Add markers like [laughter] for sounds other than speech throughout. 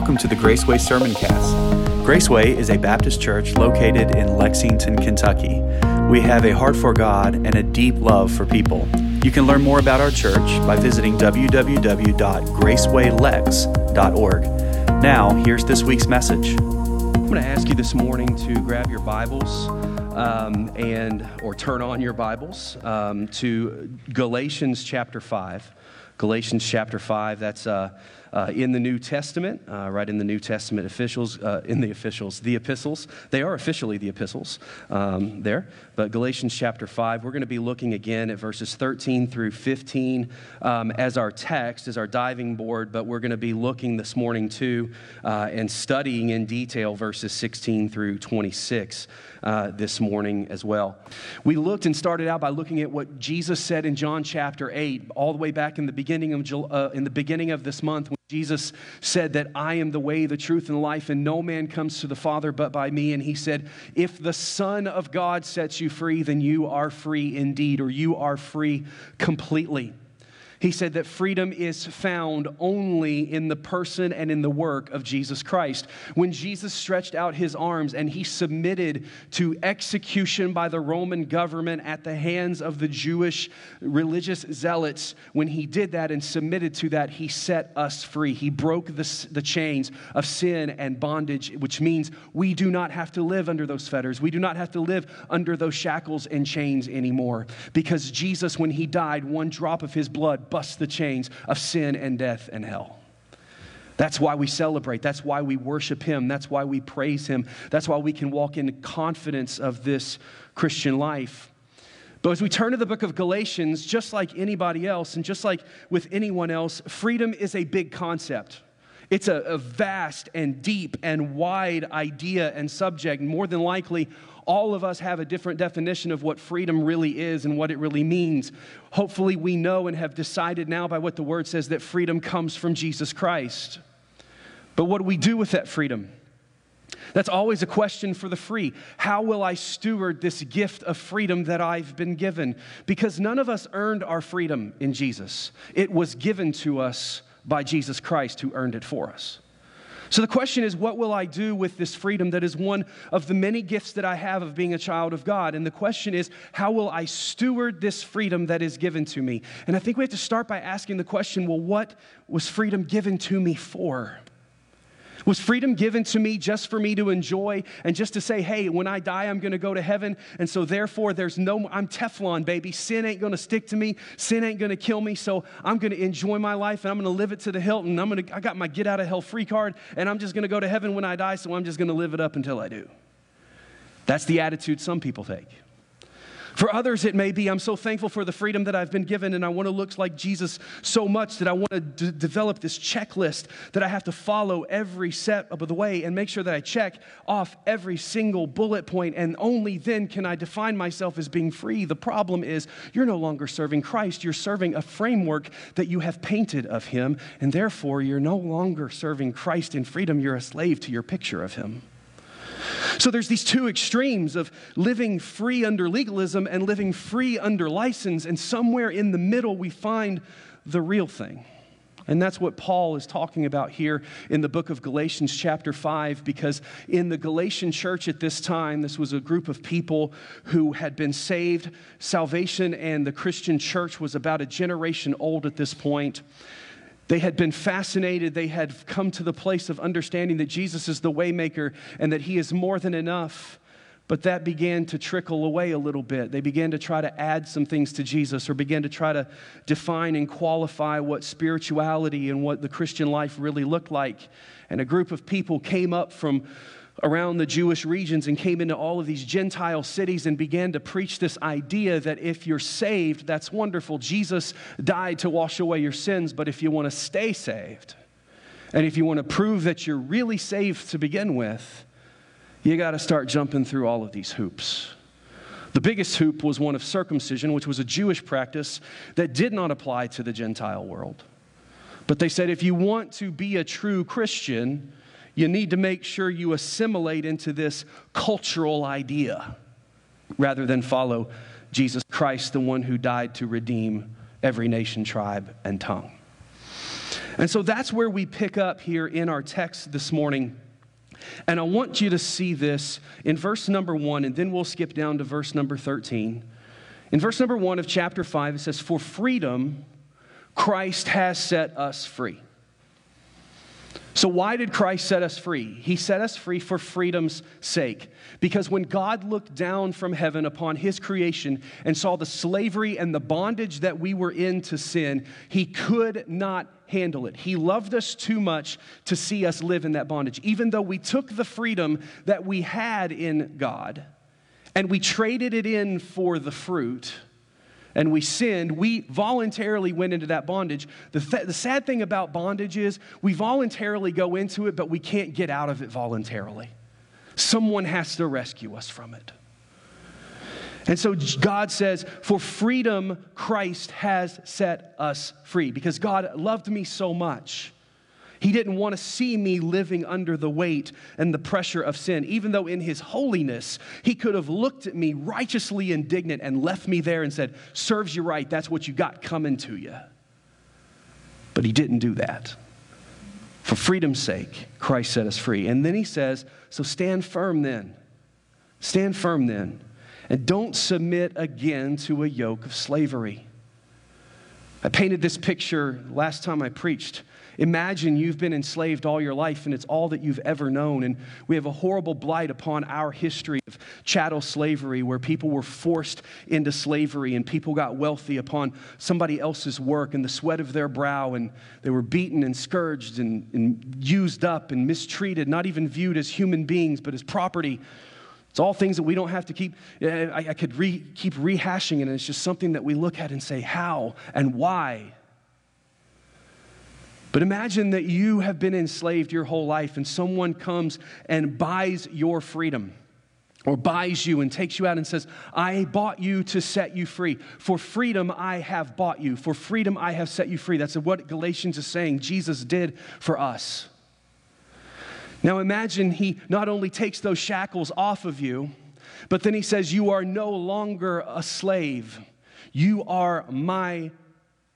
Welcome to the Graceway Sermon Cast. Graceway is a Baptist church located in Lexington, Kentucky. We have a heart for God and a deep love for people. You can learn more about our church by visiting www.gracewaylex.org. Now, here's this week's message. I'm going to ask you this morning to grab your Bibles um, and or turn on your Bibles um, to Galatians chapter five. Galatians chapter five. That's uh, uh, in the New Testament, uh, right in the New Testament officials, uh, in the officials, the epistles. They are officially the epistles um, there. But Galatians chapter 5, we're going to be looking again at verses 13 through 15 um, as our text, as our diving board. But we're going to be looking this morning too uh, and studying in detail verses 16 through 26 uh, this morning as well. We looked and started out by looking at what Jesus said in John chapter 8, all the way back in the beginning of, uh, in the beginning of this month. Jesus said that I am the way, the truth, and life, and no man comes to the Father but by me. And he said, If the Son of God sets you free, then you are free indeed, or you are free completely. He said that freedom is found only in the person and in the work of Jesus Christ. When Jesus stretched out his arms and he submitted to execution by the Roman government at the hands of the Jewish religious zealots, when he did that and submitted to that, he set us free. He broke the, the chains of sin and bondage, which means we do not have to live under those fetters. We do not have to live under those shackles and chains anymore. Because Jesus, when he died, one drop of his blood bust the chains of sin and death and hell. That's why we celebrate. That's why we worship Him. That's why we praise Him. That's why we can walk in confidence of this Christian life. But as we turn to the book of Galatians, just like anybody else and just like with anyone else, freedom is a big concept. It's a, a vast and deep and wide idea and subject. More than likely, all of us have a different definition of what freedom really is and what it really means. Hopefully, we know and have decided now by what the word says that freedom comes from Jesus Christ. But what do we do with that freedom? That's always a question for the free. How will I steward this gift of freedom that I've been given? Because none of us earned our freedom in Jesus, it was given to us by Jesus Christ who earned it for us. So the question is, what will I do with this freedom that is one of the many gifts that I have of being a child of God? And the question is, how will I steward this freedom that is given to me? And I think we have to start by asking the question well, what was freedom given to me for? Was freedom given to me just for me to enjoy and just to say, hey, when I die, I'm going to go to heaven. And so, therefore, there's no, I'm Teflon, baby. Sin ain't going to stick to me. Sin ain't going to kill me. So, I'm going to enjoy my life and I'm going to live it to the hilt. And I'm going to, I got my get out of hell free card and I'm just going to go to heaven when I die. So, I'm just going to live it up until I do. That's the attitude some people take. For others, it may be, I'm so thankful for the freedom that I've been given, and I want to look like Jesus so much that I want to d- develop this checklist that I have to follow every step of the way and make sure that I check off every single bullet point, and only then can I define myself as being free. The problem is, you're no longer serving Christ, you're serving a framework that you have painted of Him, and therefore you're no longer serving Christ in freedom, you're a slave to your picture of Him. So there's these two extremes of living free under legalism and living free under license, and somewhere in the middle we find the real thing. And that's what Paul is talking about here in the book of Galatians, chapter 5, because in the Galatian church at this time, this was a group of people who had been saved. Salvation and the Christian church was about a generation old at this point. They had been fascinated. They had come to the place of understanding that Jesus is the waymaker and that he is more than enough. But that began to trickle away a little bit. They began to try to add some things to Jesus or began to try to define and qualify what spirituality and what the Christian life really looked like. And a group of people came up from around the Jewish regions and came into all of these Gentile cities and began to preach this idea that if you're saved, that's wonderful. Jesus died to wash away your sins, but if you want to stay saved, and if you want to prove that you're really saved to begin with, you got to start jumping through all of these hoops. The biggest hoop was one of circumcision, which was a Jewish practice that did not apply to the Gentile world. But they said if you want to be a true Christian, you need to make sure you assimilate into this cultural idea rather than follow Jesus Christ, the one who died to redeem every nation, tribe, and tongue. And so that's where we pick up here in our text this morning. And I want you to see this in verse number one, and then we'll skip down to verse number 13. In verse number one of chapter five, it says, For freedom, Christ has set us free. So, why did Christ set us free? He set us free for freedom's sake. Because when God looked down from heaven upon his creation and saw the slavery and the bondage that we were in to sin, he could not handle it. He loved us too much to see us live in that bondage. Even though we took the freedom that we had in God and we traded it in for the fruit and we sinned, we voluntarily went into that bondage. The, th- the sad thing about bondage is we voluntarily go into it, but we can't get out of it voluntarily. Someone has to rescue us from it. And so God says, For freedom, Christ has set us free because God loved me so much he didn't want to see me living under the weight and the pressure of sin, even though in his holiness, he could have looked at me righteously indignant and left me there and said, Serves you right, that's what you got coming to you. But he didn't do that. For freedom's sake, Christ set us free. And then he says, So stand firm then. Stand firm then. And don't submit again to a yoke of slavery. I painted this picture last time I preached Imagine you've been enslaved all your life and it's all that you've ever known. And we have a horrible blight upon our history of chattel slavery where people were forced into slavery and people got wealthy upon somebody else's work and the sweat of their brow. And they were beaten and scourged and, and used up and mistreated, not even viewed as human beings, but as property. It's all things that we don't have to keep. Eh, I, I could re, keep rehashing it, and it's just something that we look at and say, how and why? But imagine that you have been enslaved your whole life and someone comes and buys your freedom or buys you and takes you out and says, I bought you to set you free. For freedom, I have bought you. For freedom, I have set you free. That's what Galatians is saying Jesus did for us. Now imagine he not only takes those shackles off of you, but then he says, You are no longer a slave. You are my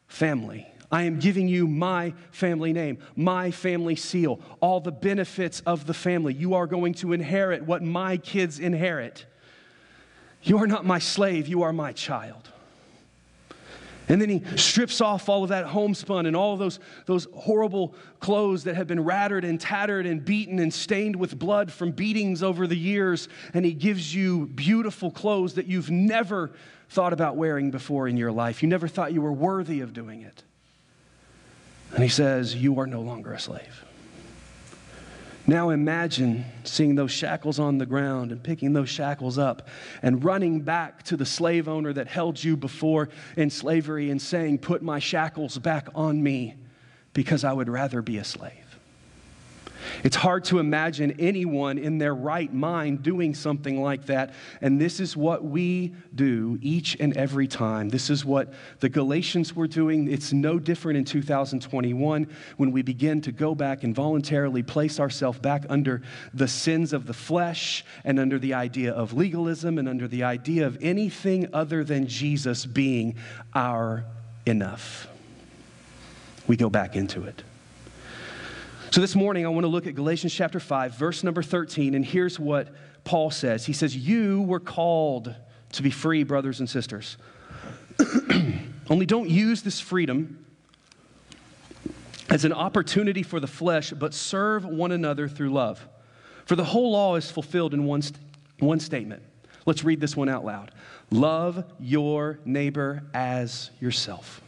family. I am giving you my family name, my family seal, all the benefits of the family. You are going to inherit what my kids inherit. You are not my slave, you are my child. And then he strips off all of that homespun and all of those, those horrible clothes that have been rattered and tattered and beaten and stained with blood from beatings over the years. And he gives you beautiful clothes that you've never thought about wearing before in your life. You never thought you were worthy of doing it. And he says, You are no longer a slave. Now imagine seeing those shackles on the ground and picking those shackles up and running back to the slave owner that held you before in slavery and saying, Put my shackles back on me because I would rather be a slave. It's hard to imagine anyone in their right mind doing something like that. And this is what we do each and every time. This is what the Galatians were doing. It's no different in 2021 when we begin to go back and voluntarily place ourselves back under the sins of the flesh and under the idea of legalism and under the idea of anything other than Jesus being our enough. We go back into it. So this morning, I want to look at Galatians chapter 5, verse number 13, and here's what Paul says He says, You were called to be free, brothers and sisters. [clears throat] Only don't use this freedom as an opportunity for the flesh, but serve one another through love. For the whole law is fulfilled in one, st- one statement. Let's read this one out loud Love your neighbor as yourself.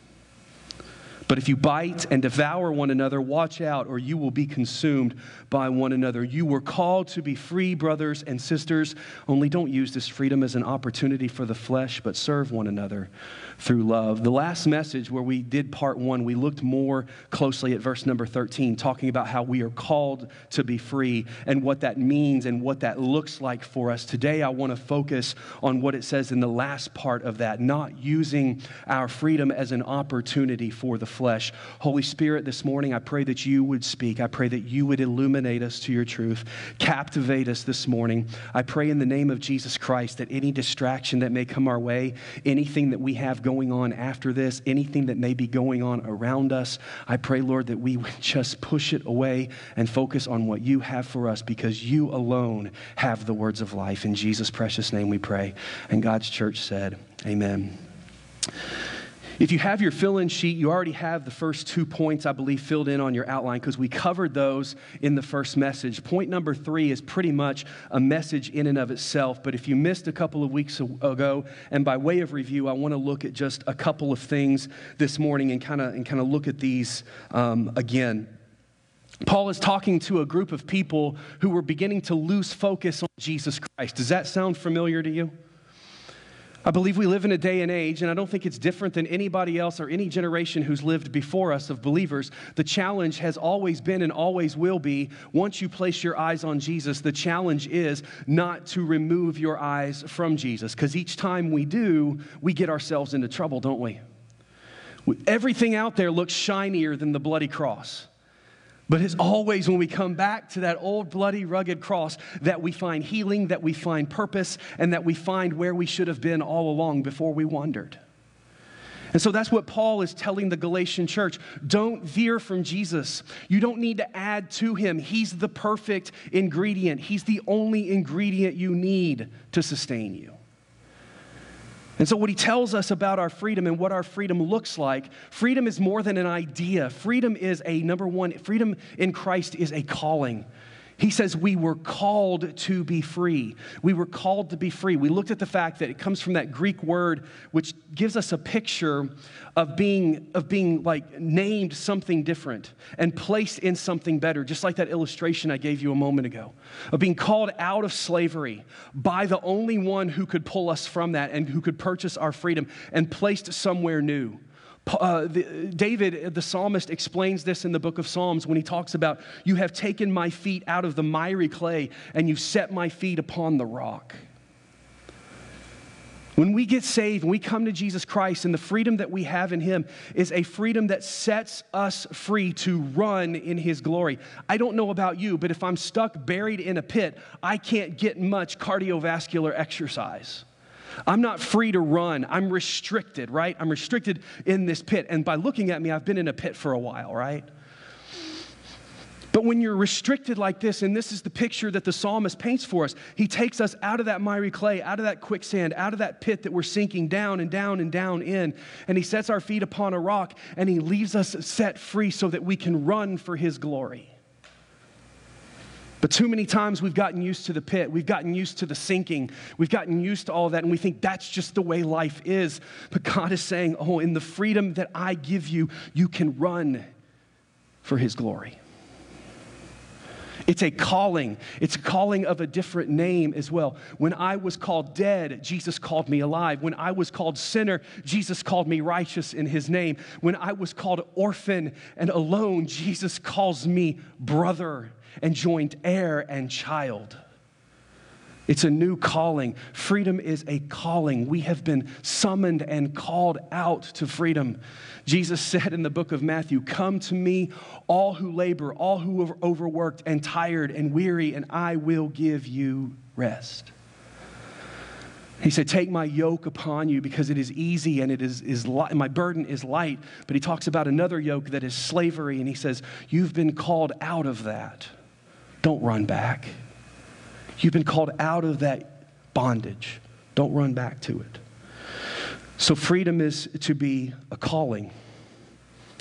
But if you bite and devour one another, watch out, or you will be consumed by one another. You were called to be free, brothers and sisters. Only don't use this freedom as an opportunity for the flesh, but serve one another through love. The last message, where we did part one, we looked more closely at verse number 13, talking about how we are called to be free and what that means and what that looks like for us. Today, I want to focus on what it says in the last part of that, not using our freedom as an opportunity for the flesh. Holy Spirit, this morning, I pray that you would speak. I pray that you would illuminate us to your truth, captivate us this morning. I pray in the name of Jesus Christ that any distraction that may come our way, anything that we have going on after this, anything that may be going on around us, I pray, Lord, that we would [laughs] just push it away and focus on what you have for us because you alone have the words of life. In Jesus' precious name we pray. And God's church said, Amen. If you have your fill in sheet, you already have the first two points, I believe, filled in on your outline because we covered those in the first message. Point number three is pretty much a message in and of itself. But if you missed a couple of weeks ago, and by way of review, I want to look at just a couple of things this morning and kind of and kind of look at these um, again. Paul is talking to a group of people who were beginning to lose focus on Jesus Christ. Does that sound familiar to you? I believe we live in a day and age, and I don't think it's different than anybody else or any generation who's lived before us of believers. The challenge has always been and always will be once you place your eyes on Jesus, the challenge is not to remove your eyes from Jesus, because each time we do, we get ourselves into trouble, don't we? Everything out there looks shinier than the bloody cross. But it's always when we come back to that old, bloody, rugged cross that we find healing, that we find purpose, and that we find where we should have been all along before we wandered. And so that's what Paul is telling the Galatian church. Don't veer from Jesus. You don't need to add to him. He's the perfect ingredient, He's the only ingredient you need to sustain you. And so, what he tells us about our freedom and what our freedom looks like freedom is more than an idea. Freedom is a number one, freedom in Christ is a calling. He says we were called to be free. We were called to be free. We looked at the fact that it comes from that Greek word, which gives us a picture of being, of being like named something different and placed in something better, just like that illustration I gave you a moment ago, of being called out of slavery by the only one who could pull us from that and who could purchase our freedom and placed somewhere new. Uh, the, David, the psalmist, explains this in the book of Psalms when he talks about, You have taken my feet out of the miry clay, and you've set my feet upon the rock. When we get saved and we come to Jesus Christ, and the freedom that we have in Him is a freedom that sets us free to run in His glory. I don't know about you, but if I'm stuck buried in a pit, I can't get much cardiovascular exercise. I'm not free to run. I'm restricted, right? I'm restricted in this pit. And by looking at me, I've been in a pit for a while, right? But when you're restricted like this, and this is the picture that the psalmist paints for us, he takes us out of that miry clay, out of that quicksand, out of that pit that we're sinking down and down and down in, and he sets our feet upon a rock and he leaves us set free so that we can run for his glory. But too many times we've gotten used to the pit, we've gotten used to the sinking, we've gotten used to all that, and we think that's just the way life is. But God is saying, Oh, in the freedom that I give you, you can run for His glory. It's a calling. It's a calling of a different name as well. When I was called dead, Jesus called me alive. When I was called sinner, Jesus called me righteous in his name. When I was called orphan and alone, Jesus calls me brother and joint heir and child. It's a new calling. Freedom is a calling. We have been summoned and called out to freedom. Jesus said in the book of Matthew, Come to me, all who labor, all who are overworked and tired and weary, and I will give you rest. He said, Take my yoke upon you because it is easy and it is, is light, my burden is light. But he talks about another yoke that is slavery, and he says, You've been called out of that. Don't run back. You've been called out of that bondage. Don't run back to it. So, freedom is to be a calling.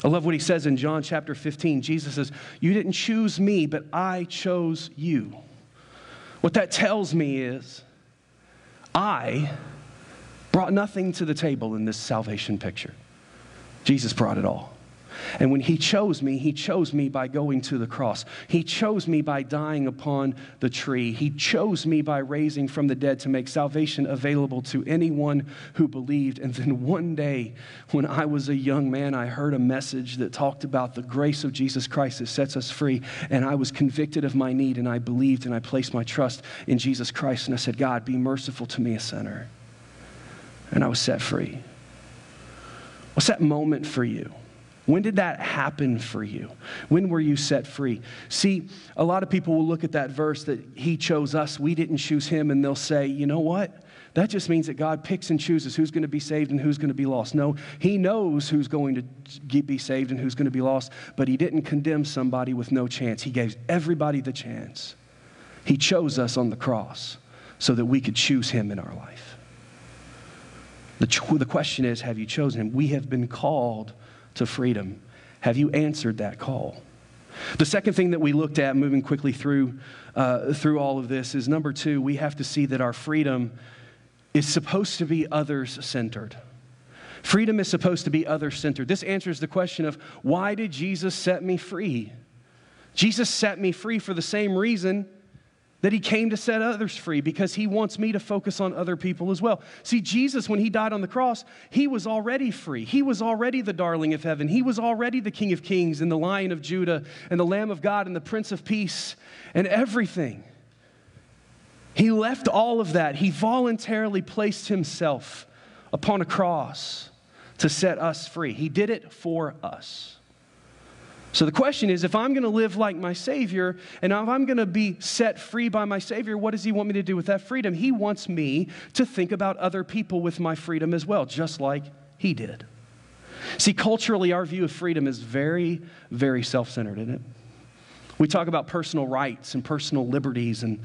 I love what he says in John chapter 15. Jesus says, You didn't choose me, but I chose you. What that tells me is, I brought nothing to the table in this salvation picture. Jesus brought it all. And when He chose me, He chose me by going to the cross. He chose me by dying upon the tree. He chose me by raising from the dead to make salvation available to anyone who believed. And then one day, when I was a young man, I heard a message that talked about the grace of Jesus Christ that sets us free. And I was convicted of my need, and I believed, and I placed my trust in Jesus Christ. And I said, God, be merciful to me, a sinner. And I was set free. What's that moment for you? When did that happen for you? When were you set free? See, a lot of people will look at that verse that he chose us, we didn't choose him, and they'll say, you know what? That just means that God picks and chooses who's going to be saved and who's going to be lost. No, He knows who's going to be saved and who's going to be lost, but He didn't condemn somebody with no chance. He gave everybody the chance. He chose us on the cross so that we could choose Him in our life. The, the question is have you chosen Him? We have been called to freedom. Have you answered that call? The second thing that we looked at, moving quickly through, uh, through all of this, is number two, we have to see that our freedom is supposed to be others centered. Freedom is supposed to be others centered. This answers the question of why did Jesus set me free? Jesus set me free for the same reason that he came to set others free because he wants me to focus on other people as well. See, Jesus, when he died on the cross, he was already free. He was already the darling of heaven. He was already the King of kings and the Lion of Judah and the Lamb of God and the Prince of Peace and everything. He left all of that. He voluntarily placed himself upon a cross to set us free. He did it for us. So the question is if I'm going to live like my Savior and if I'm going to be set free by my Savior, what does He want me to do with that freedom? He wants me to think about other people with my freedom as well, just like He did. See, culturally, our view of freedom is very, very self centered, isn't it? We talk about personal rights and personal liberties and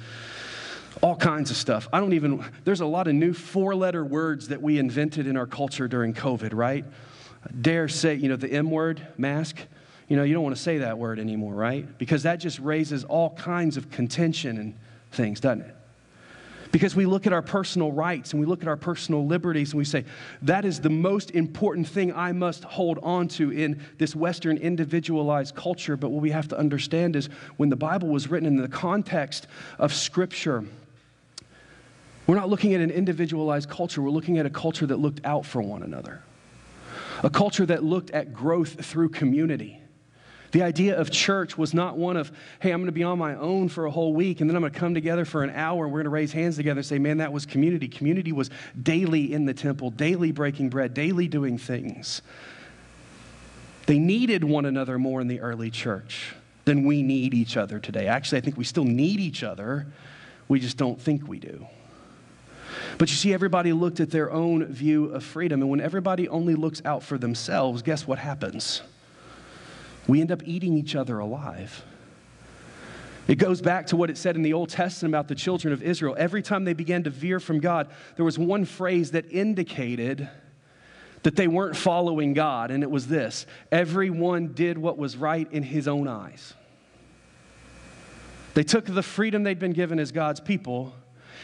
all kinds of stuff. I don't even, there's a lot of new four letter words that we invented in our culture during COVID, right? Dare say, you know, the M word, mask. You know, you don't want to say that word anymore, right? Because that just raises all kinds of contention and things, doesn't it? Because we look at our personal rights and we look at our personal liberties and we say, that is the most important thing I must hold on to in this Western individualized culture. But what we have to understand is when the Bible was written in the context of Scripture, we're not looking at an individualized culture, we're looking at a culture that looked out for one another, a culture that looked at growth through community. The idea of church was not one of, hey, I'm going to be on my own for a whole week and then I'm going to come together for an hour and we're going to raise hands together and say, man, that was community. Community was daily in the temple, daily breaking bread, daily doing things. They needed one another more in the early church than we need each other today. Actually, I think we still need each other, we just don't think we do. But you see, everybody looked at their own view of freedom. And when everybody only looks out for themselves, guess what happens? We end up eating each other alive. It goes back to what it said in the Old Testament about the children of Israel. Every time they began to veer from God, there was one phrase that indicated that they weren't following God, and it was this everyone did what was right in his own eyes. They took the freedom they'd been given as God's people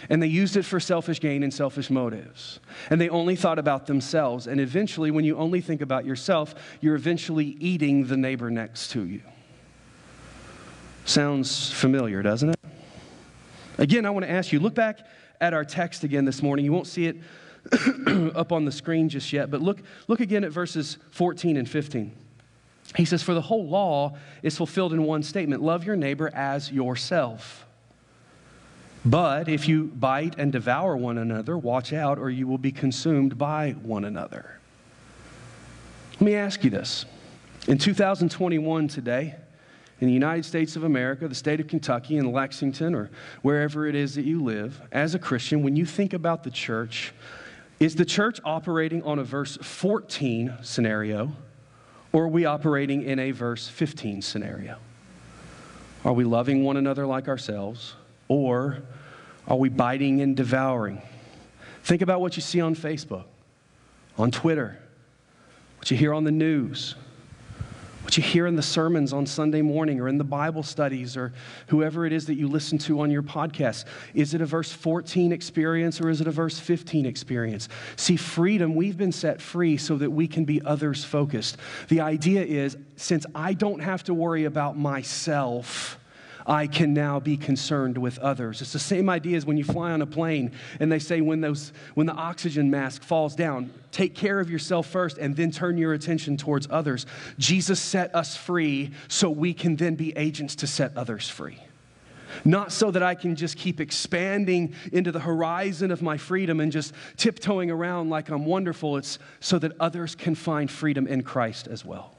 and they used it for selfish gain and selfish motives. And they only thought about themselves. And eventually, when you only think about yourself, you're eventually eating the neighbor next to you. Sounds familiar, doesn't it? Again, I want to ask you look back at our text again this morning. You won't see it [clears throat] up on the screen just yet, but look, look again at verses 14 and 15. He says, For the whole law is fulfilled in one statement love your neighbor as yourself. But if you bite and devour one another, watch out, or you will be consumed by one another. Let me ask you this. In 2021, today, in the United States of America, the state of Kentucky, in Lexington, or wherever it is that you live, as a Christian, when you think about the church, is the church operating on a verse 14 scenario, or are we operating in a verse 15 scenario? Are we loving one another like ourselves? Or are we biting and devouring? Think about what you see on Facebook, on Twitter, what you hear on the news, what you hear in the sermons on Sunday morning or in the Bible studies or whoever it is that you listen to on your podcast. Is it a verse 14 experience or is it a verse 15 experience? See, freedom, we've been set free so that we can be others focused. The idea is since I don't have to worry about myself, I can now be concerned with others. It's the same idea as when you fly on a plane and they say when, those, when the oxygen mask falls down, take care of yourself first and then turn your attention towards others. Jesus set us free so we can then be agents to set others free. Not so that I can just keep expanding into the horizon of my freedom and just tiptoeing around like I'm wonderful. It's so that others can find freedom in Christ as well.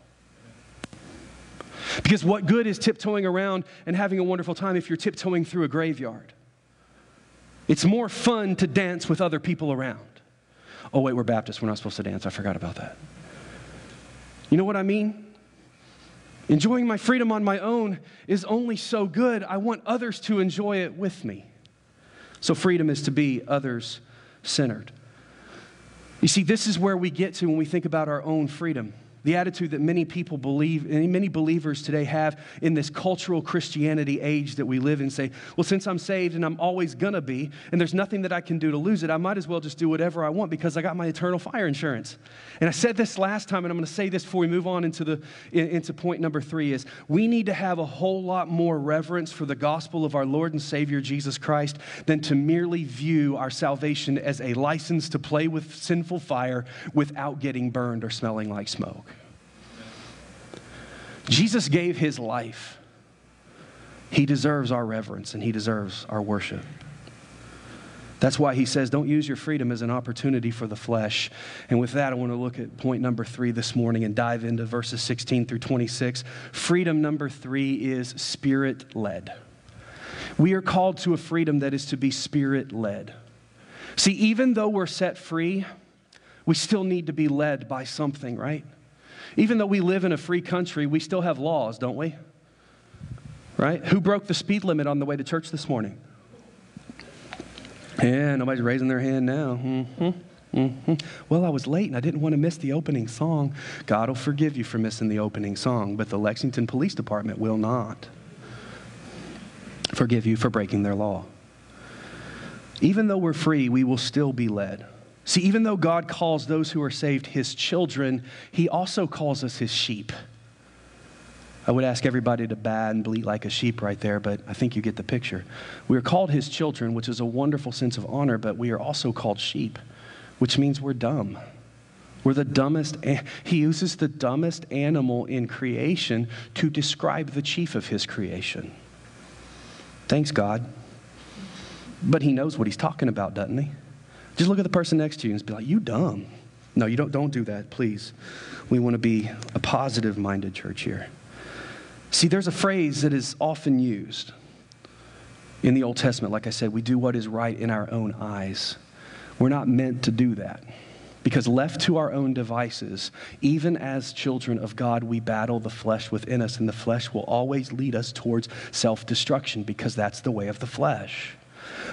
Because what good is tiptoeing around and having a wonderful time if you're tiptoeing through a graveyard? It's more fun to dance with other people around. Oh, wait, we're Baptists. We're not supposed to dance. I forgot about that. You know what I mean? Enjoying my freedom on my own is only so good. I want others to enjoy it with me. So, freedom is to be others centered. You see, this is where we get to when we think about our own freedom the attitude that many people believe, many believers today have in this cultural Christianity age that we live in say, well, since I'm saved and I'm always gonna be, and there's nothing that I can do to lose it, I might as well just do whatever I want because I got my eternal fire insurance. And I said this last time, and I'm gonna say this before we move on into, the, into point number three is we need to have a whole lot more reverence for the gospel of our Lord and Savior Jesus Christ than to merely view our salvation as a license to play with sinful fire without getting burned or smelling like smoke. Jesus gave his life. He deserves our reverence and he deserves our worship. That's why he says, don't use your freedom as an opportunity for the flesh. And with that, I want to look at point number three this morning and dive into verses 16 through 26. Freedom number three is spirit led. We are called to a freedom that is to be spirit led. See, even though we're set free, we still need to be led by something, right? Even though we live in a free country, we still have laws, don't we? Right? Who broke the speed limit on the way to church this morning? Yeah, nobody's raising their hand now. Mm-hmm. Mm-hmm. Well, I was late and I didn't want to miss the opening song. God will forgive you for missing the opening song, but the Lexington Police Department will not forgive you for breaking their law. Even though we're free, we will still be led. See, even though God calls those who are saved his children, he also calls us his sheep. I would ask everybody to baa and bleat like a sheep right there, but I think you get the picture. We are called his children, which is a wonderful sense of honor, but we are also called sheep, which means we're dumb. We're the dumbest. He uses the dumbest animal in creation to describe the chief of his creation. Thanks, God. But he knows what he's talking about, doesn't he? Just look at the person next to you and be like, you dumb. No, you don't, don't do that, please. We want to be a positive minded church here. See, there's a phrase that is often used in the Old Testament. Like I said, we do what is right in our own eyes. We're not meant to do that. Because left to our own devices, even as children of God, we battle the flesh within us, and the flesh will always lead us towards self destruction because that's the way of the flesh.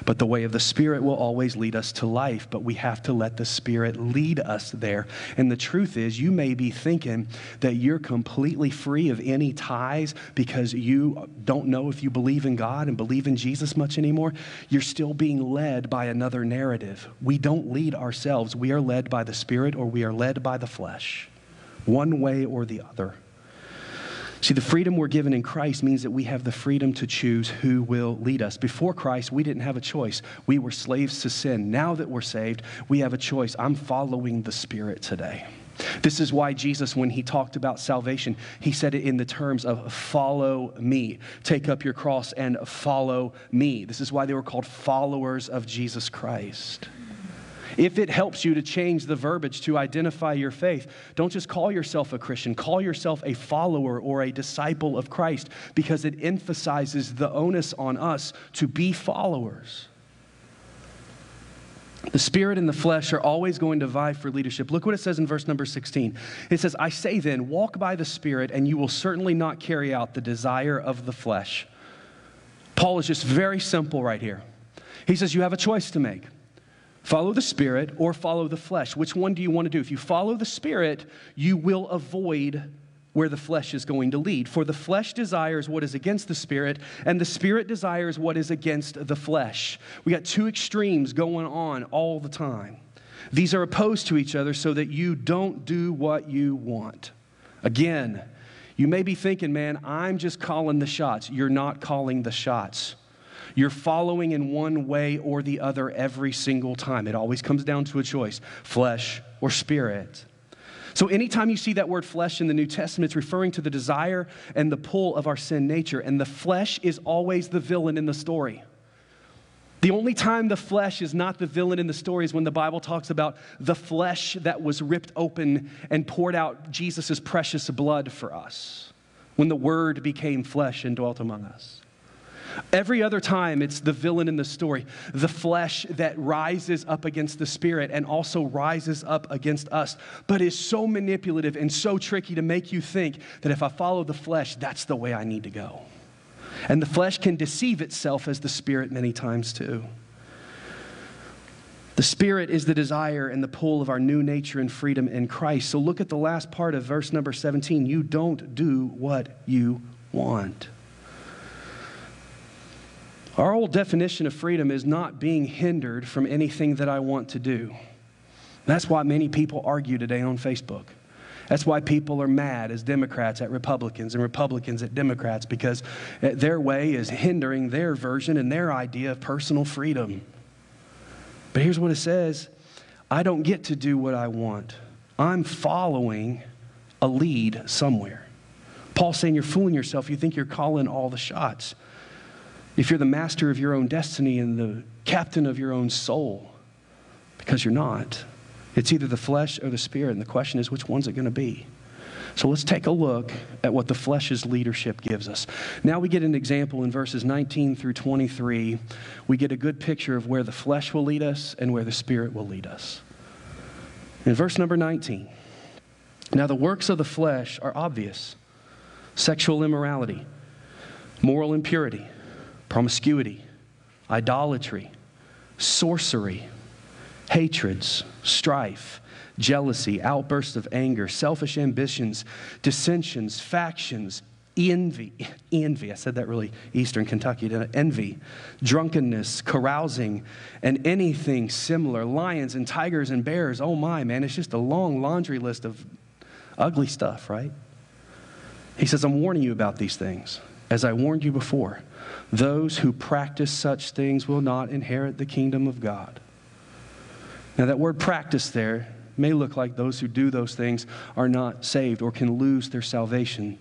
But the way of the Spirit will always lead us to life, but we have to let the Spirit lead us there. And the truth is, you may be thinking that you're completely free of any ties because you don't know if you believe in God and believe in Jesus much anymore. You're still being led by another narrative. We don't lead ourselves, we are led by the Spirit or we are led by the flesh, one way or the other. See, the freedom we're given in Christ means that we have the freedom to choose who will lead us. Before Christ, we didn't have a choice. We were slaves to sin. Now that we're saved, we have a choice. I'm following the Spirit today. This is why Jesus, when he talked about salvation, he said it in the terms of follow me. Take up your cross and follow me. This is why they were called followers of Jesus Christ. If it helps you to change the verbiage to identify your faith, don't just call yourself a Christian, call yourself a follower or a disciple of Christ because it emphasizes the onus on us to be followers. The spirit and the flesh are always going to vie for leadership. Look what it says in verse number 16. It says, I say then, walk by the spirit, and you will certainly not carry out the desire of the flesh. Paul is just very simple right here. He says, You have a choice to make. Follow the Spirit or follow the flesh. Which one do you want to do? If you follow the Spirit, you will avoid where the flesh is going to lead. For the flesh desires what is against the Spirit, and the Spirit desires what is against the flesh. We got two extremes going on all the time. These are opposed to each other so that you don't do what you want. Again, you may be thinking, man, I'm just calling the shots. You're not calling the shots. You're following in one way or the other every single time. It always comes down to a choice flesh or spirit. So, anytime you see that word flesh in the New Testament, it's referring to the desire and the pull of our sin nature. And the flesh is always the villain in the story. The only time the flesh is not the villain in the story is when the Bible talks about the flesh that was ripped open and poured out Jesus' precious blood for us. when the Word became flesh and dwelt among us. Every other time, it's the villain in the story, the flesh that rises up against the spirit and also rises up against us, but is so manipulative and so tricky to make you think that if I follow the flesh, that's the way I need to go. And the flesh can deceive itself as the spirit many times too. The Spirit is the desire and the pull of our new nature and freedom in Christ. So look at the last part of verse number 17. You don't do what you want. Our old definition of freedom is not being hindered from anything that I want to do. That's why many people argue today on Facebook. That's why people are mad as Democrats at Republicans and Republicans at Democrats because eh, their way is hindering their version and their idea of personal freedom. But here's what it says I don't get to do what I want, I'm following a lead somewhere. Paul's saying you're fooling yourself. You think you're calling all the shots. If you're the master of your own destiny and the captain of your own soul, because you're not. It's either the flesh or the spirit. And the question is, which one's it going to be? So let's take a look at what the flesh's leadership gives us. Now we get an example in verses 19 through 23. We get a good picture of where the flesh will lead us and where the spirit will lead us. In verse number 19, now the works of the flesh are obvious sexual immorality, moral impurity, promiscuity, idolatry, sorcery, hatreds, strife jealousy, outbursts of anger, selfish ambitions, dissensions, factions, envy. [laughs] Envy, I said that really Eastern Kentucky, envy, drunkenness, carousing, and anything similar. Lions and tigers and bears. Oh my, man, it's just a long laundry list of ugly stuff, right? He says, I'm warning you about these things, as I warned you before. Those who practice such things will not inherit the kingdom of God. Now, that word practice there may look like those who do those things are not saved or can lose their salvation.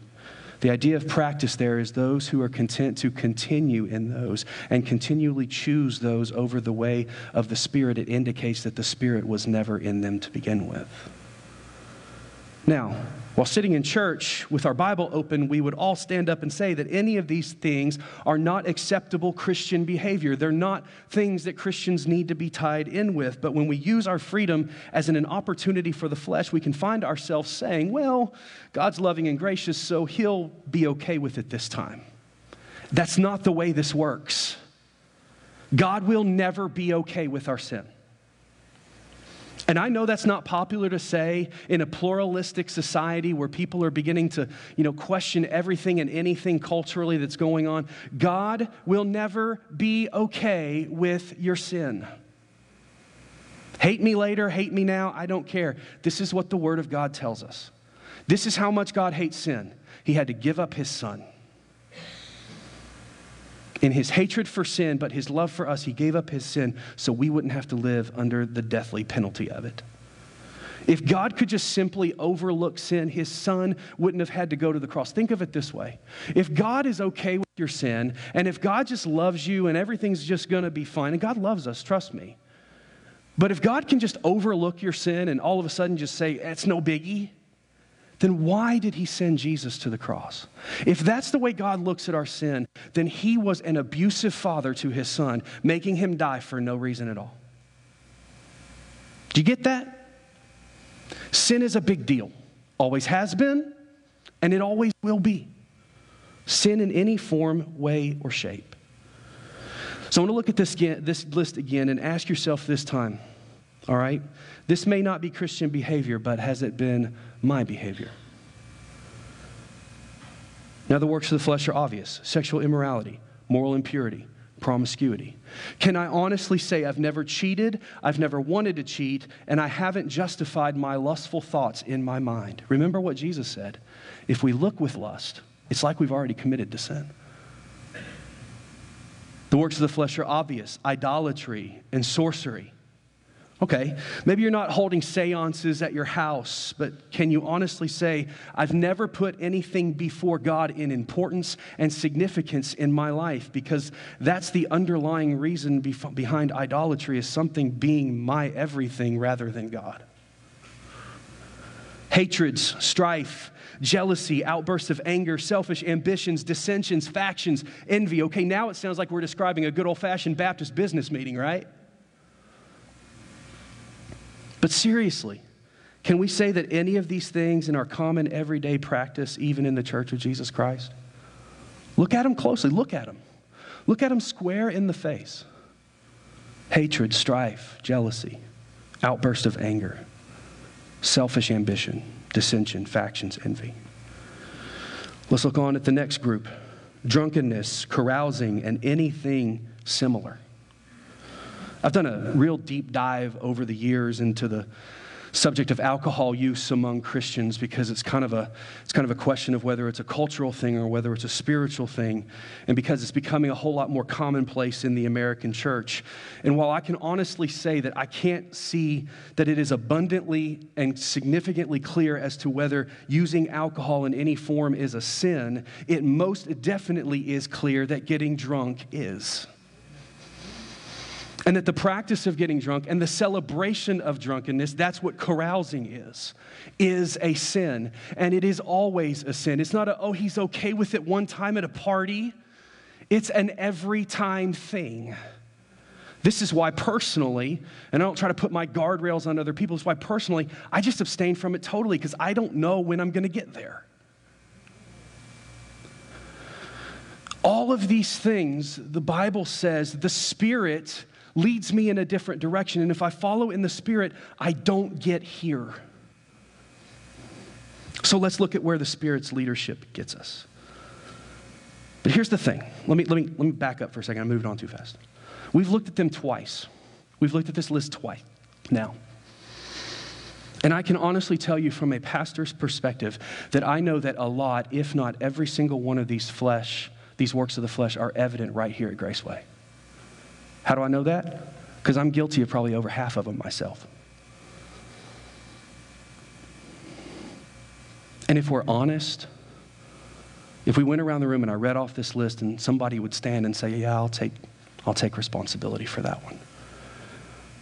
The idea of practice there is those who are content to continue in those and continually choose those over the way of the Spirit. It indicates that the Spirit was never in them to begin with. Now, while sitting in church with our Bible open, we would all stand up and say that any of these things are not acceptable Christian behavior. They're not things that Christians need to be tied in with. But when we use our freedom as an, opportunity for the flesh, we can find ourselves saying, well, God's loving and gracious, so he'll be okay with it this time. That's not the way this works. God will never be okay with our sin. And I know that's not popular to say in a pluralistic society where people are beginning to, you know, question everything and anything culturally that's going on. God will never be okay with your sin. Hate me later, hate me now, I don't care. This is what the Word of God tells us. This is how much God hates sin. He had to give up His Son in his hatred for sin, but his love for us, he gave up his sin so we wouldn't have to live under the deathly penalty of it. If God could just simply overlook sin, his son wouldn't have had to go to the cross. Think of it this way if God is okay with your sin, and if God just loves you and everything's just going to be fine, and God loves us, trust me. But if God can just overlook your sin and all of a sudden just say, it's no biggie, then why did he send Jesus to the cross? If that's the way God looks at our sin, then he was an abusive father to his son, making him die for no reason at all. Do you get that? Sin is a big deal, always has been, and it always will be. Sin in any form, way, or shape. So I want to look at this, this list again and ask yourself this time, all right? This may not be Christian behavior, but has it been my behavior? Now, the works of the flesh are obvious sexual immorality, moral impurity, promiscuity. Can I honestly say I've never cheated, I've never wanted to cheat, and I haven't justified my lustful thoughts in my mind? Remember what Jesus said if we look with lust, it's like we've already committed to sin. The works of the flesh are obvious idolatry and sorcery, Okay, maybe you're not holding seances at your house, but can you honestly say, I've never put anything before God in importance and significance in my life because that's the underlying reason behind idolatry is something being my everything rather than God. hatreds, strife, jealousy, outbursts of anger, selfish ambitions, dissensions, factions, envy. Okay, now it sounds like we're describing a good old fashioned Baptist business meeting, right? But seriously, can we say that any of these things in our common everyday practice, even in the church of Jesus Christ? Look at them closely. Look at them. Look at them square in the face hatred, strife, jealousy, outburst of anger, selfish ambition, dissension, factions, envy. Let's look on at the next group drunkenness, carousing, and anything similar. I've done a real deep dive over the years into the subject of alcohol use among Christians because it's kind of a it's kind of a question of whether it's a cultural thing or whether it's a spiritual thing and because it's becoming a whole lot more commonplace in the American church. And while I can honestly say that I can't see that it is abundantly and significantly clear as to whether using alcohol in any form is a sin, it most definitely is clear that getting drunk is. And that the practice of getting drunk and the celebration of drunkenness, that's what carousing is, is a sin. And it is always a sin. It's not a, oh, he's okay with it one time at a party. It's an every time thing. This is why personally, and I don't try to put my guardrails on other people, it's why personally I just abstain from it totally because I don't know when I'm going to get there. All of these things, the Bible says, the Spirit leads me in a different direction. And if I follow in the Spirit, I don't get here. So let's look at where the Spirit's leadership gets us. But here's the thing. Let me, let me, let me back up for a second. I'm moving on too fast. We've looked at them twice. We've looked at this list twice now. And I can honestly tell you from a pastor's perspective that I know that a lot, if not every single one of these flesh, these works of the flesh, are evident right here at Graceway. How do I know that? Because I'm guilty of probably over half of them myself. And if we're honest, if we went around the room and I read off this list and somebody would stand and say, Yeah, I'll take, I'll take responsibility for that one,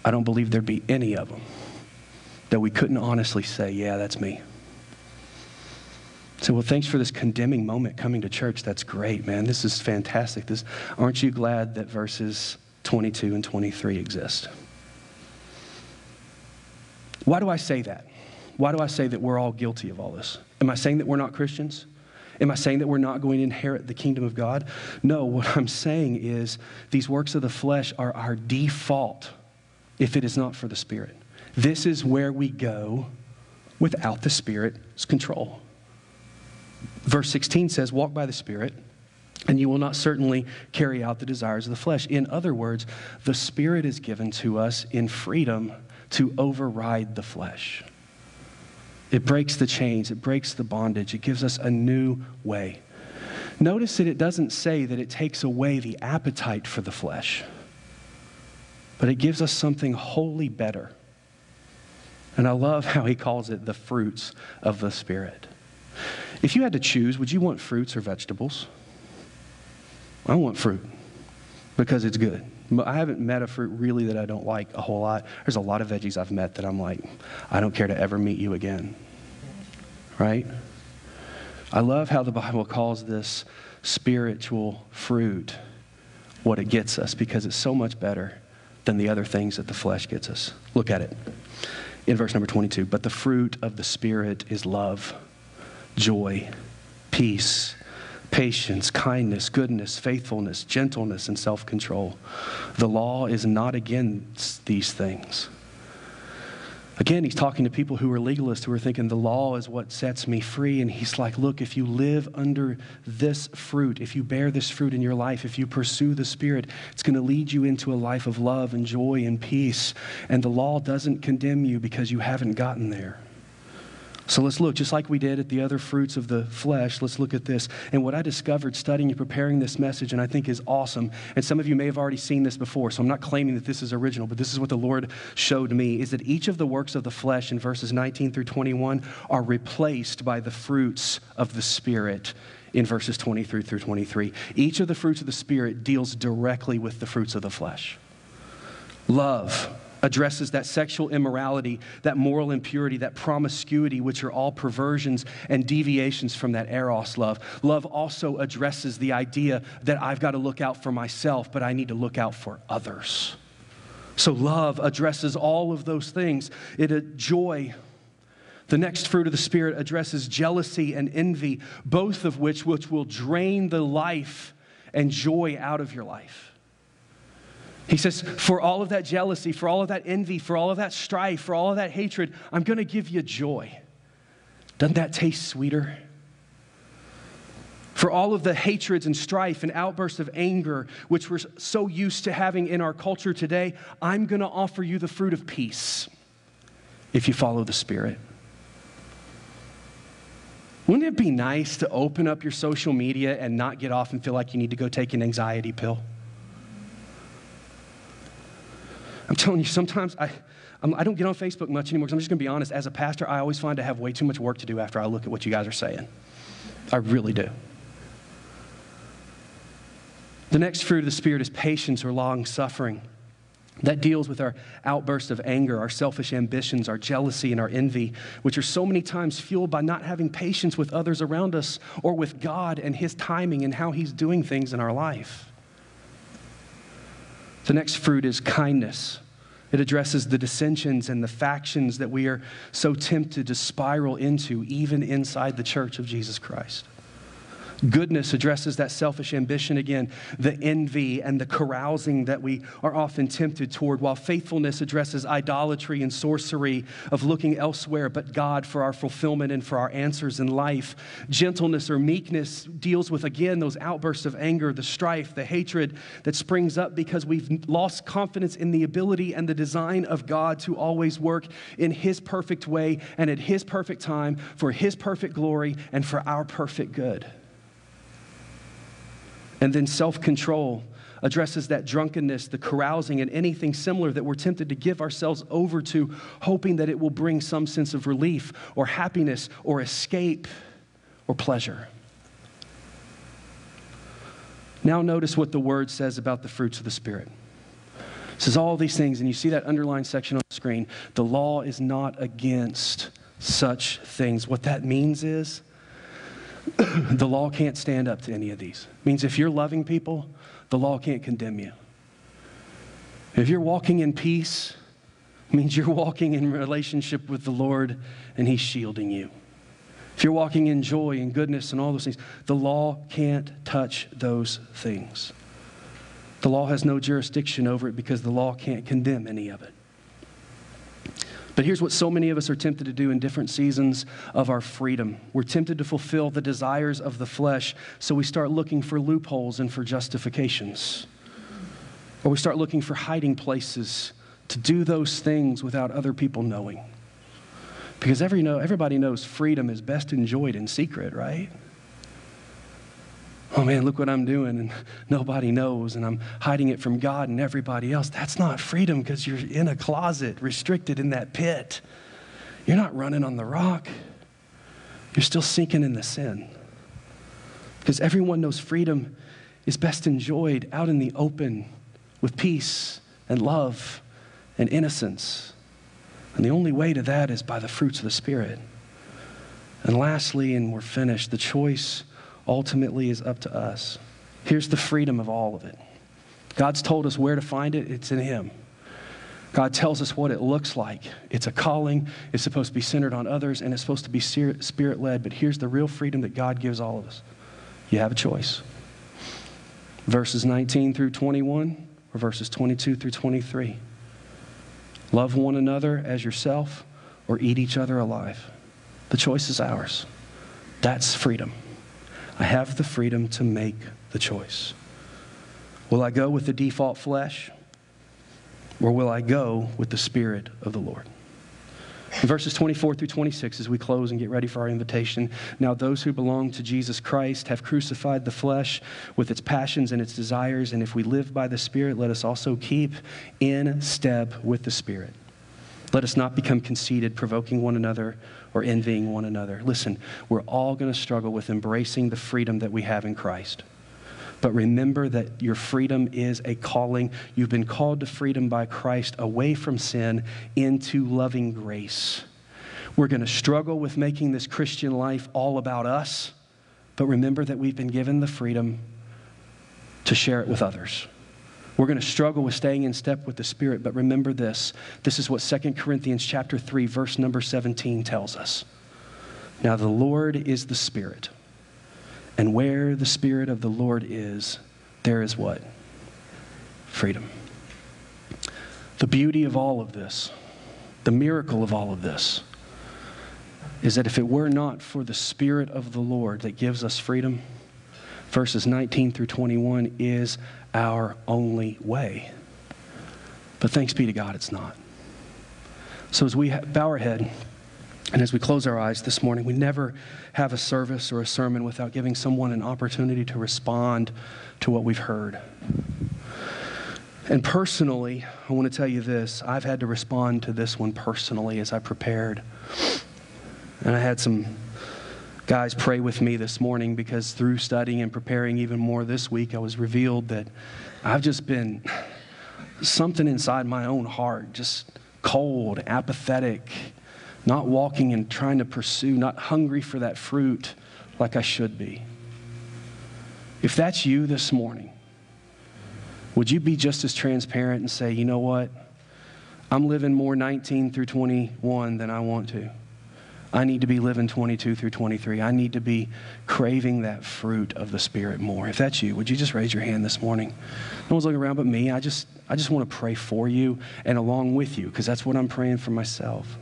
I don't believe there'd be any of them that we couldn't honestly say, Yeah, that's me. So, well, thanks for this condemning moment coming to church. That's great, man. This is fantastic. This, aren't you glad that verses 22 and 23 exist. Why do I say that? Why do I say that we're all guilty of all this? Am I saying that we're not Christians? Am I saying that we're not going to inherit the kingdom of God? No, what I'm saying is these works of the flesh are our default if it is not for the Spirit. This is where we go without the Spirit's control. Verse 16 says, Walk by the Spirit and you will not certainly carry out the desires of the flesh. In other words, the Spirit is given to us in freedom to override the flesh. It breaks the chains, it breaks the bondage, it gives us a new way. Notice that it doesn't say that it takes away the appetite for the flesh, but it gives us something wholly better. And I love how he calls it the fruits of the Spirit. If you had to choose, would you want fruits or vegetables? I want fruit because it's good. I haven't met a fruit really that I don't like a whole lot. There's a lot of veggies I've met that I'm like, I don't care to ever meet you again. Right? I love how the Bible calls this spiritual fruit what it gets us because it's so much better than the other things that the flesh gets us. Look at it in verse number 22. But the fruit of the Spirit is love, joy, peace patience, kindness, goodness, faithfulness, gentleness, and self control. The law is not against these things. Again, he's talking to people who are legalists who are thinking the law is what sets me free. And he's like, look, if you live under this fruit, if you bear this fruit in your life, if you pursue the Spirit, it's going to lead you into a life of love and joy and peace. And the law doesn't condemn you because you haven't gotten there. So let's look, just like we did at the other fruits of the flesh, let's look at this. And what I discovered studying and preparing this message, and I think is awesome, and some of you may have already seen this before, so I'm not claiming that this is original, but this is what the Lord showed me, is that each of the works of the flesh in verses 19 through 21 are replaced by the fruits of the Spirit in verses 23 through 23. Each of the fruits of the Spirit deals directly with the fruits of the flesh love, addresses that sexual immorality, that moral impurity, that promiscuity, which are all perversions and deviations from that eros love. Love also addresses the idea that I've got to look out for myself, but I need to look out for others. So love addresses all of those things. It a joy. The next fruit of the Spirit addresses jealousy and envy, both of which, which will drain the life and joy out of your life. He says, For all of that jealousy, for all of that envy, for all of that strife, for all of that hatred, I'm going to give you joy. Doesn't that taste sweeter? For all of the hatreds and strife and outbursts of anger, which we're so used to having in our culture today, I'm going to offer you the fruit of peace if you follow the Spirit. Wouldn't it be nice to open up your social media and not get off and feel like you need to go take an anxiety pill? I'm telling you, sometimes I, I'm, I do not get on Facebook much anymore because I'm just going to be honest. As a pastor, I always find I have way too much work to do after I look at what you guys are saying. I really do. The next fruit of the Spirit is patience or long suffering. That deals with our outbursts of anger, our selfish ambitions, our jealousy, and our envy, which are so many times fueled by not having patience with others around us or with God and His timing and how He's doing things in our life. The next fruit is kindness. It addresses the dissensions and the factions that we are so tempted to spiral into, even inside the church of Jesus Christ. Goodness addresses that selfish ambition again, the envy and the carousing that we are often tempted toward, while faithfulness addresses idolatry and sorcery of looking elsewhere but God for our fulfillment and for our answers in life. Gentleness or meekness deals with, again, those outbursts of anger, the strife, the hatred that springs up because we've lost confidence in the ability and the design of God to always work in His perfect way and at His perfect time for His perfect glory and for our perfect good. And then self control addresses that drunkenness, the carousing, and anything similar that we're tempted to give ourselves over to, hoping that it will bring some sense of relief or happiness or escape or pleasure. Now, notice what the word says about the fruits of the Spirit. It says all these things, and you see that underlined section on the screen. The law is not against such things. What that means is [laughs] the law can't stand up to any of these. It means if you're loving people, the law can't condemn you. If you're walking in peace, means you're walking in relationship with the Lord and He's shielding you. If you're walking in joy and goodness and all those things, the law can't touch those things. The law has no jurisdiction over it because the law can't condemn any of it. But here's what so many of us are tempted to do in different seasons of our freedom. We're tempted to fulfill the desires of the flesh, so we start looking for loopholes and for justifications. Or we start looking for hiding places to do those things without other people knowing. Because every everybody knows freedom is best enjoyed in secret, right? Oh man, look what I'm doing, and nobody knows, and I'm hiding it from God and everybody else. That's not freedom because you're in a closet, restricted in that pit. You're not running on the rock, you're still sinking in the sin. Because everyone knows freedom is best enjoyed out in the open with peace and love and innocence. And the only way to that is by the fruits of the Spirit. And lastly, and we're finished, the choice ultimately is up to us. Here's the freedom of all of it God's told us where to find it, it's in Him. God tells us what it looks like. It's a calling, it's supposed to be centered on others, and it's supposed to be spirit led. But here's the real freedom that God gives all of us you have a choice. Verses 19 through 21, or verses 22 through 23. Love one another as yourself, or eat each other alive. The choice is ours. That's freedom. I have the freedom to make the choice. Will I go with the default flesh, or will I go with the Spirit of the Lord? In verses 24 through 26, as we close and get ready for our invitation, now those who belong to Jesus Christ have crucified the flesh with its passions and its desires, and if we live by the Spirit, let us also keep in step with the Spirit. Let us not become conceited, provoking one another or envying one another. Listen, we're all going to struggle with embracing the freedom that we have in Christ. But remember that your freedom is a calling. You've been called to freedom by Christ away from sin into loving grace. We're going to struggle with making this Christian life all about us, but remember that we've been given the freedom to share it with others. We're going to struggle with staying in step with the Spirit, but remember this. This is what 2 Corinthians chapter 3 verse number 17 tells us. Now the Lord is the Spirit. And where the Spirit of the Lord is, there is what? Freedom. The beauty of all of this, the miracle of all of this, is that if it were not for the Spirit of the Lord that gives us freedom, verses 19 through 21 is our only way. But thanks be to God, it's not. So as we bow our head, and as we close our eyes this morning, we never have a service or a sermon without giving someone an opportunity to respond to what we've heard. And personally, I want to tell you this I've had to respond to this one personally as I prepared. And I had some guys pray with me this morning because through studying and preparing even more this week, I was revealed that I've just been something inside my own heart, just cold, apathetic, not walking and trying to pursue, not hungry for that fruit like I should be. If that's you this morning, would you be just as transparent and say, you know what? I'm living more 19 through 21 than I want to. I need to be living 22 through 23. I need to be craving that fruit of the Spirit more. If that's you, would you just raise your hand this morning? No one's looking around but me. I just, I just want to pray for you and along with you because that's what I'm praying for myself.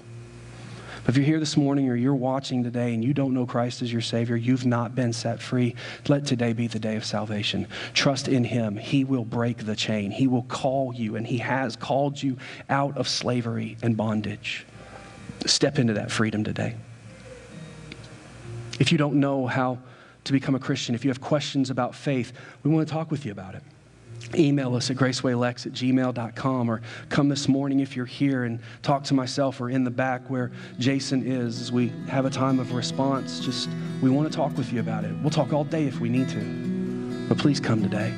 But if you're here this morning or you're watching today and you don't know Christ as your Savior, you've not been set free, let today be the day of salvation. Trust in Him. He will break the chain. He will call you, and He has called you out of slavery and bondage. Step into that freedom today. If you don't know how to become a Christian, if you have questions about faith, we want to talk with you about it. Email us at gracewaylex at gmail.com or come this morning if you're here and talk to myself or in the back where Jason is as we have a time of response. Just, we want to talk with you about it. We'll talk all day if we need to, but please come today.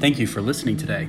Thank you for listening today.